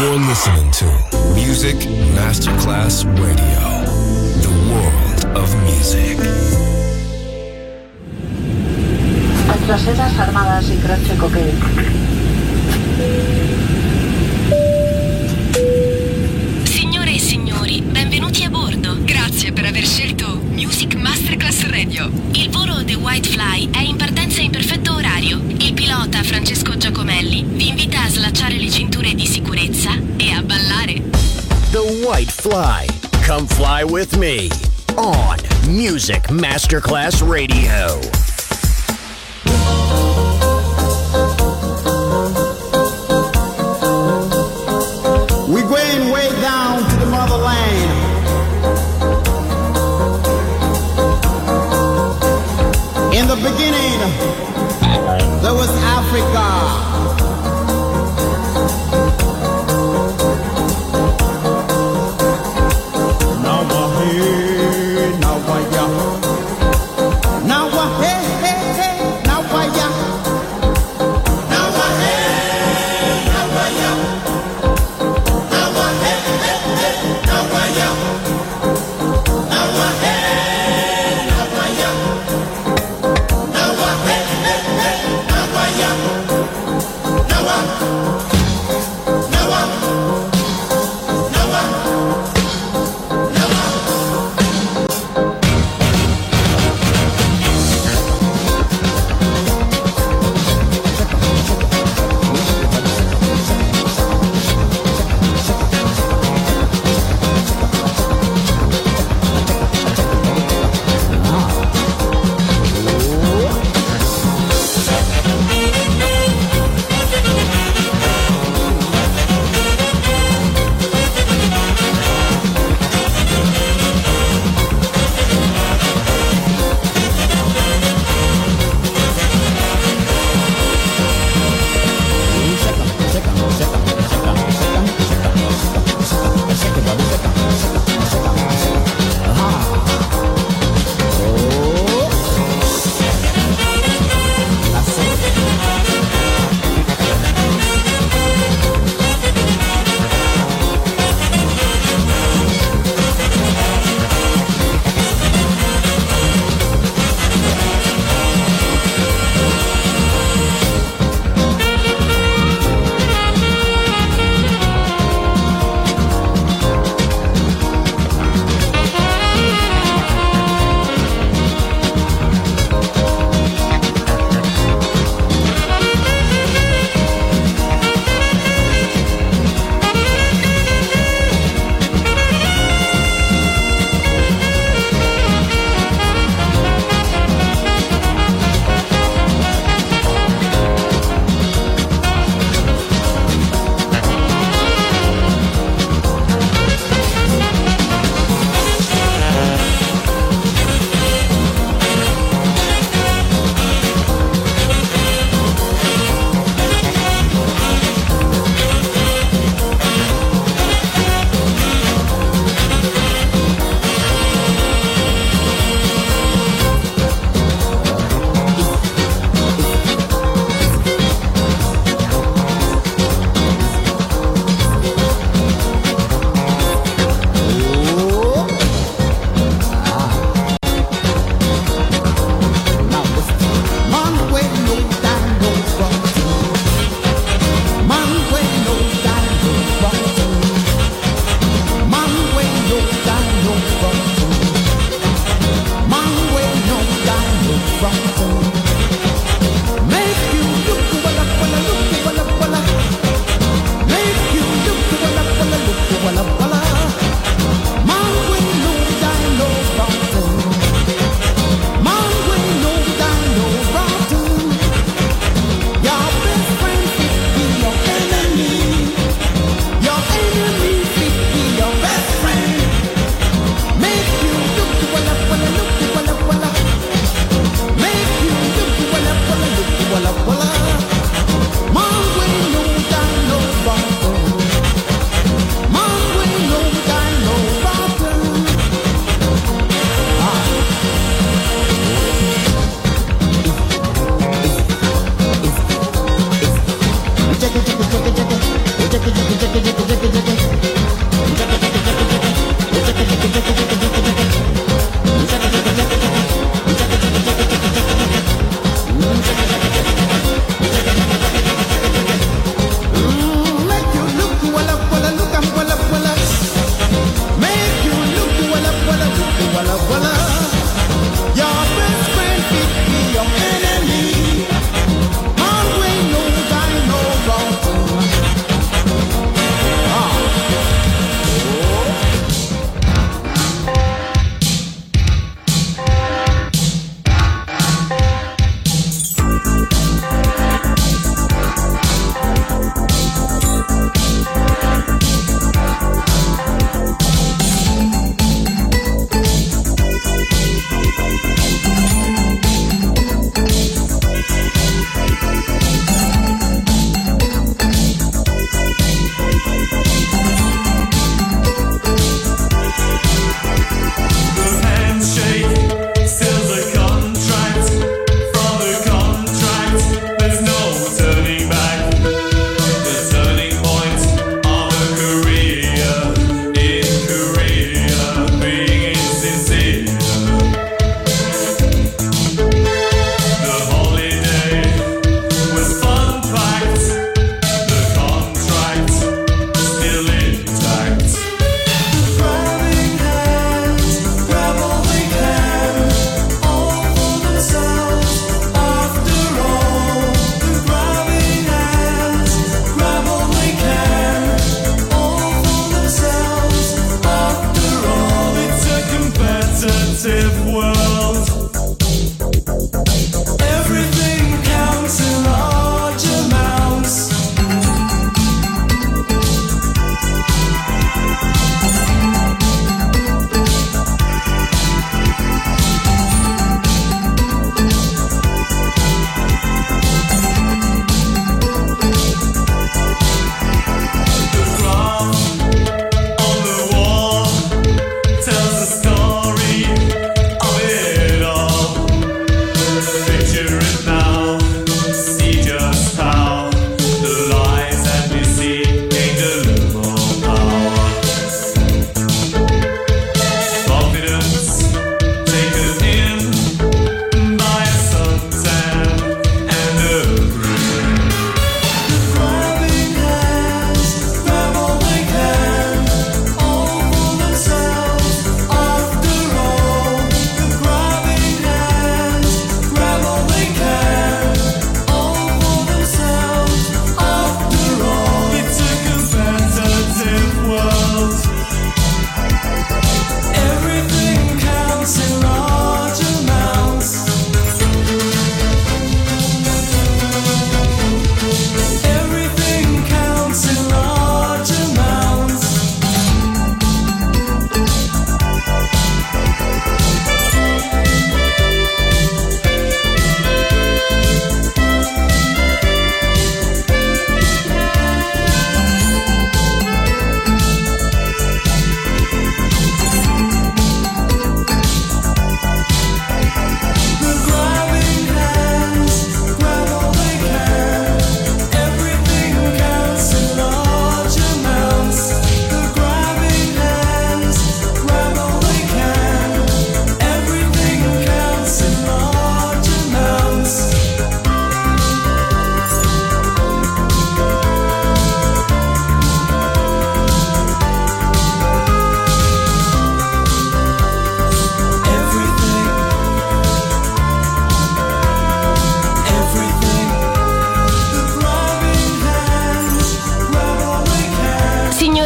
You're listening to Music Masterclass Radio, the world of music. Nuestras sedas armadas y croce coquet. Signore e signori, benvenuti a bordo. Grazie per aver scelto Music Masterclass Radio. Il volo The White Fly è in partenza in perfetto orario. Il pilota Francesco Giacomelli vi invita a slacciare le cinture di sicurezza e a ballare. The White Fly. Come fly with me on Music Masterclass Radio.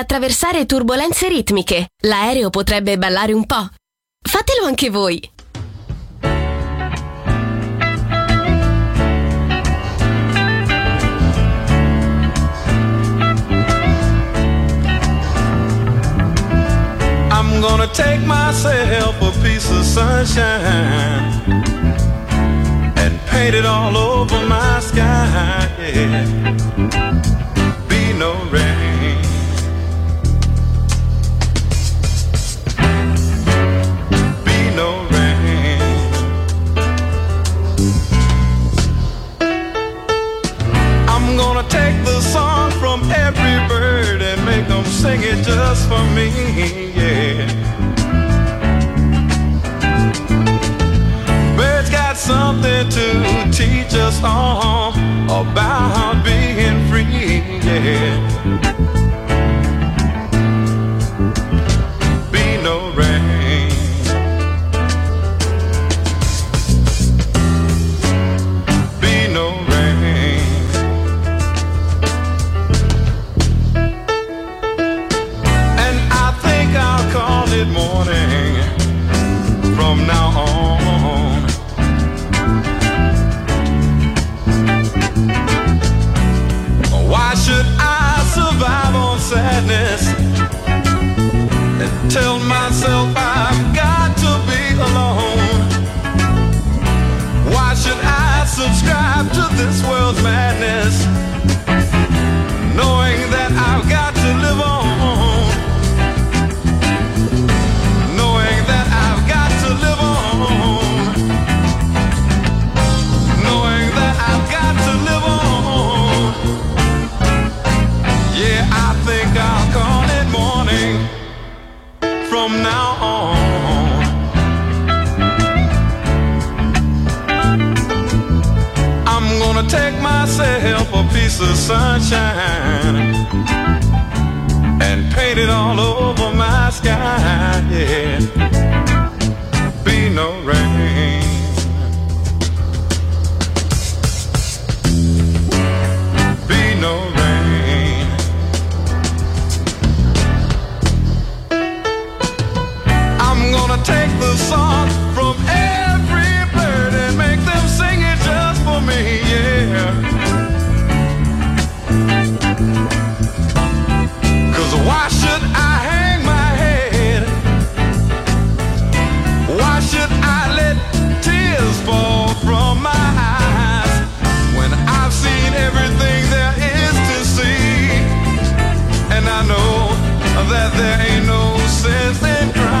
attraversare turbulenze ritmiche. L'aereo potrebbe ballare un po'. Fatelo anche voi! I'm gonna take myself a piece of sunshine and paint it all over my sky. Yeah. Be no just for me, yeah. Bird's got something to teach us all about being free, yeah. tell myself I've got to be alone. Why should I subscribe to this world's madness? now on. I'm gonna take myself a piece of sunshine and paint it all over my sky, yeah. sense in crying.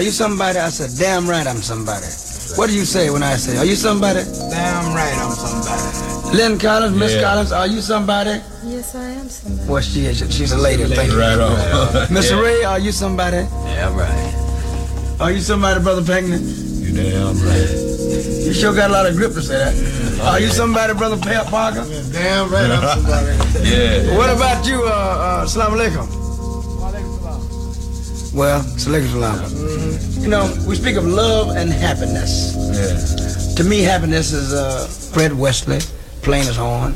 Are you somebody? I said, damn right I'm somebody. What do you say when I say, are you somebody? Damn right I'm somebody. Lyn Collins, Miss Yeah. Collins, are you somebody? Yes, I am somebody. Well, she is. She's a lady. Thank you. Right on. Miss Yeah. Ray, are you somebody? Yeah, right. Are you somebody, Brother Pinckney? You damn right. You sure got a lot of grip to say that. Are you somebody, Brother Pa- Parker? Damn right I'm somebody. Yeah. What about you, uh, uh, Salam alaikum? Well, Salaikum salam. You know, we speak of love and happiness. Yeah. To me, happiness is uh, Fred Wesley, playing his horn.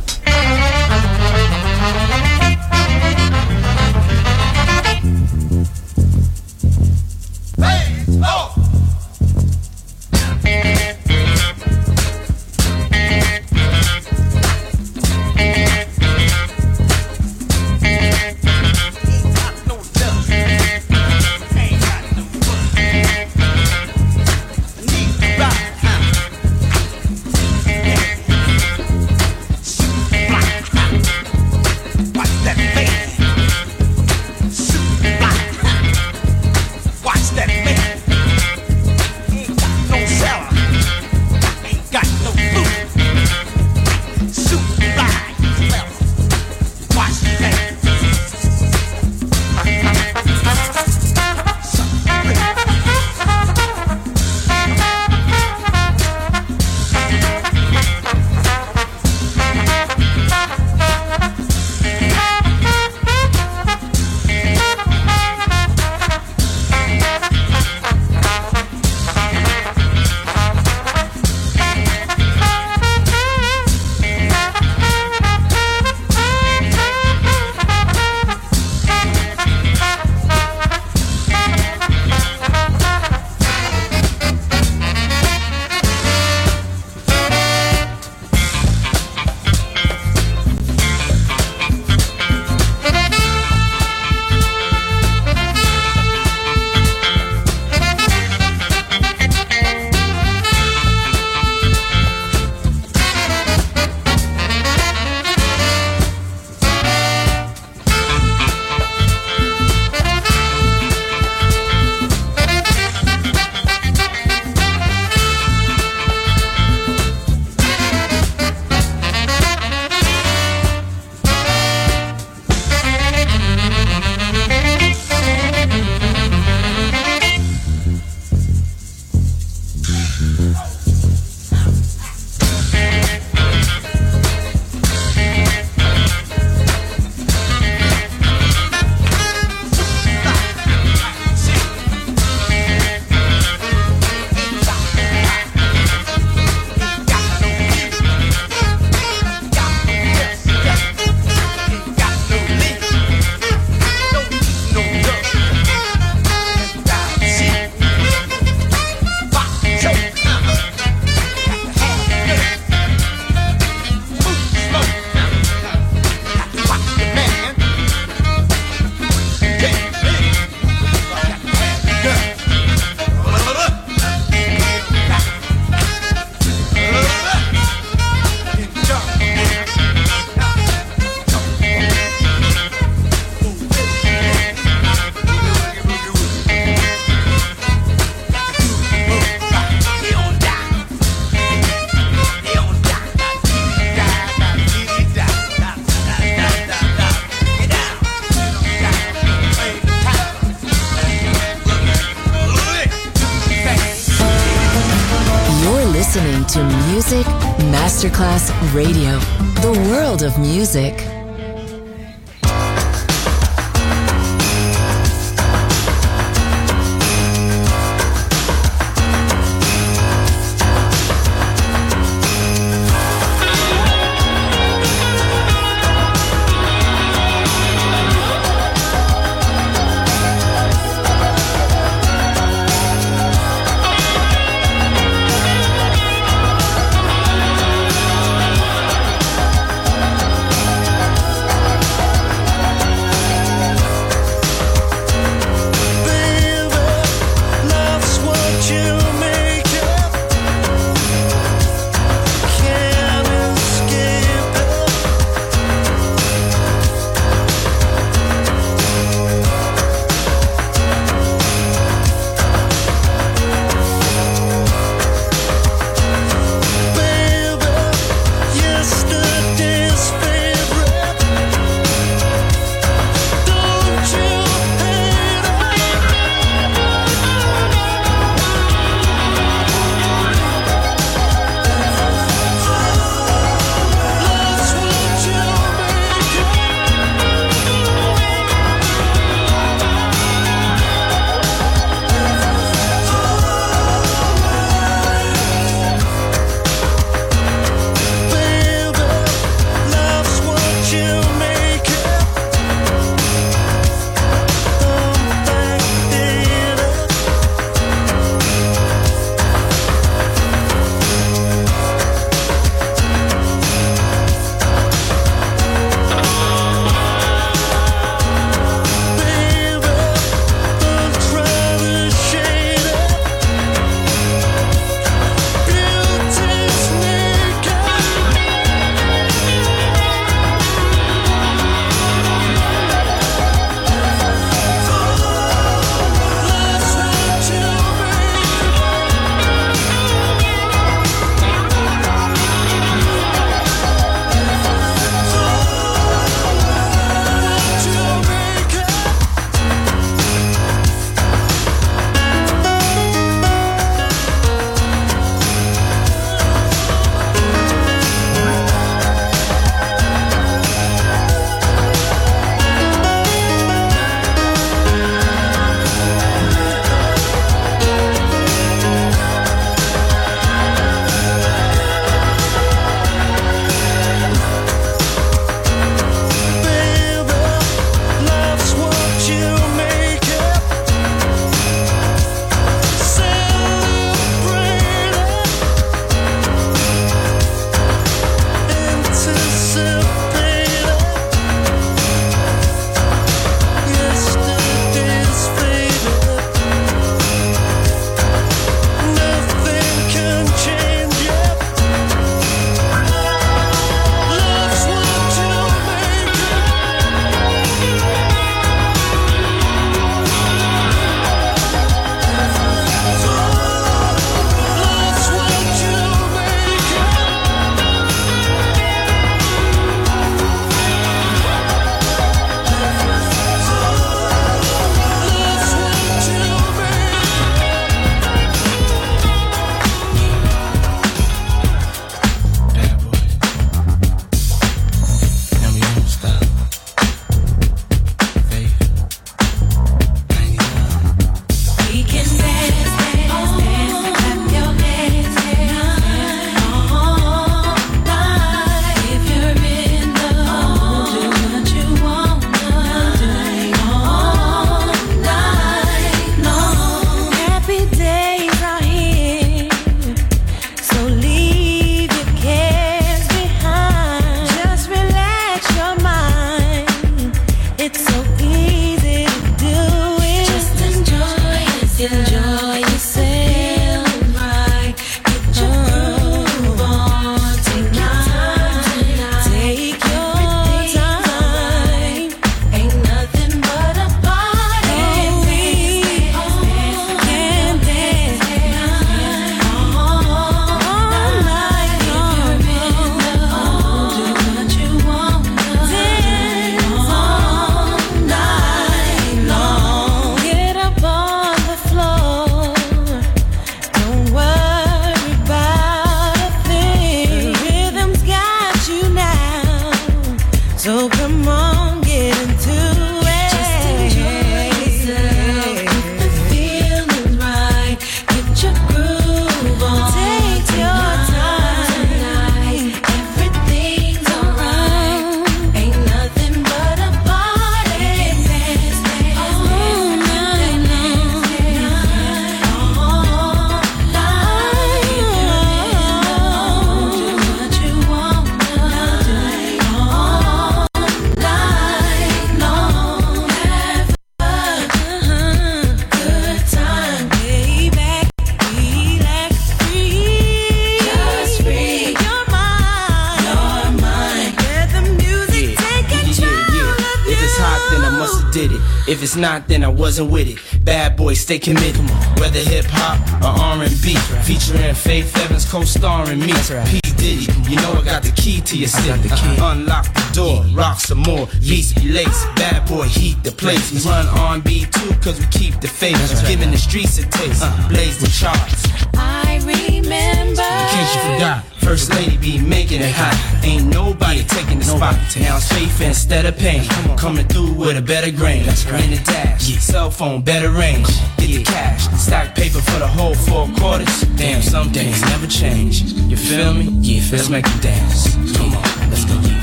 Not, then I wasn't with it. Bad boy, stay committed. Whether hip hop or R&B, featuring Faith Evans co-starring me. P Diddy, you know I got the key to your city. Uh, unlock the door, rock some more. Beats be lace, bad boy heat the place. We run R&B too, cause we keep the faith. Giving the streets a taste, blaze the charts. I remember. In case you forgot, First Lady be making it hot. Ain't nobody taking the spot. Now it's faith instead of pain. Coming through with a better grain. In the dash, cell phone, better range. Get the cash, stack paper for the whole four quarters. Damn, some things never change. You feel me? Yeah, let's make them dance. Come on, let's go.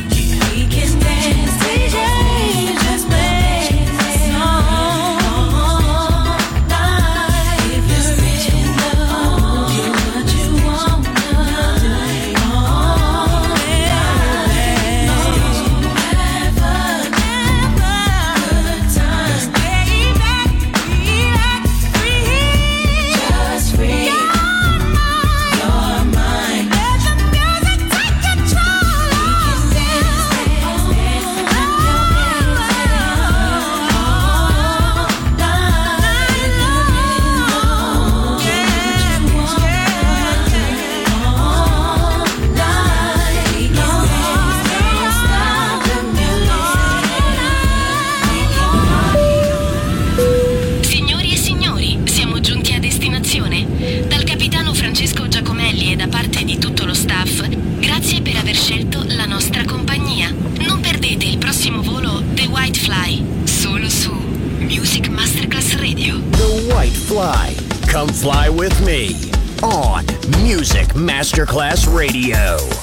Fly with me on Music Masterclass Radio.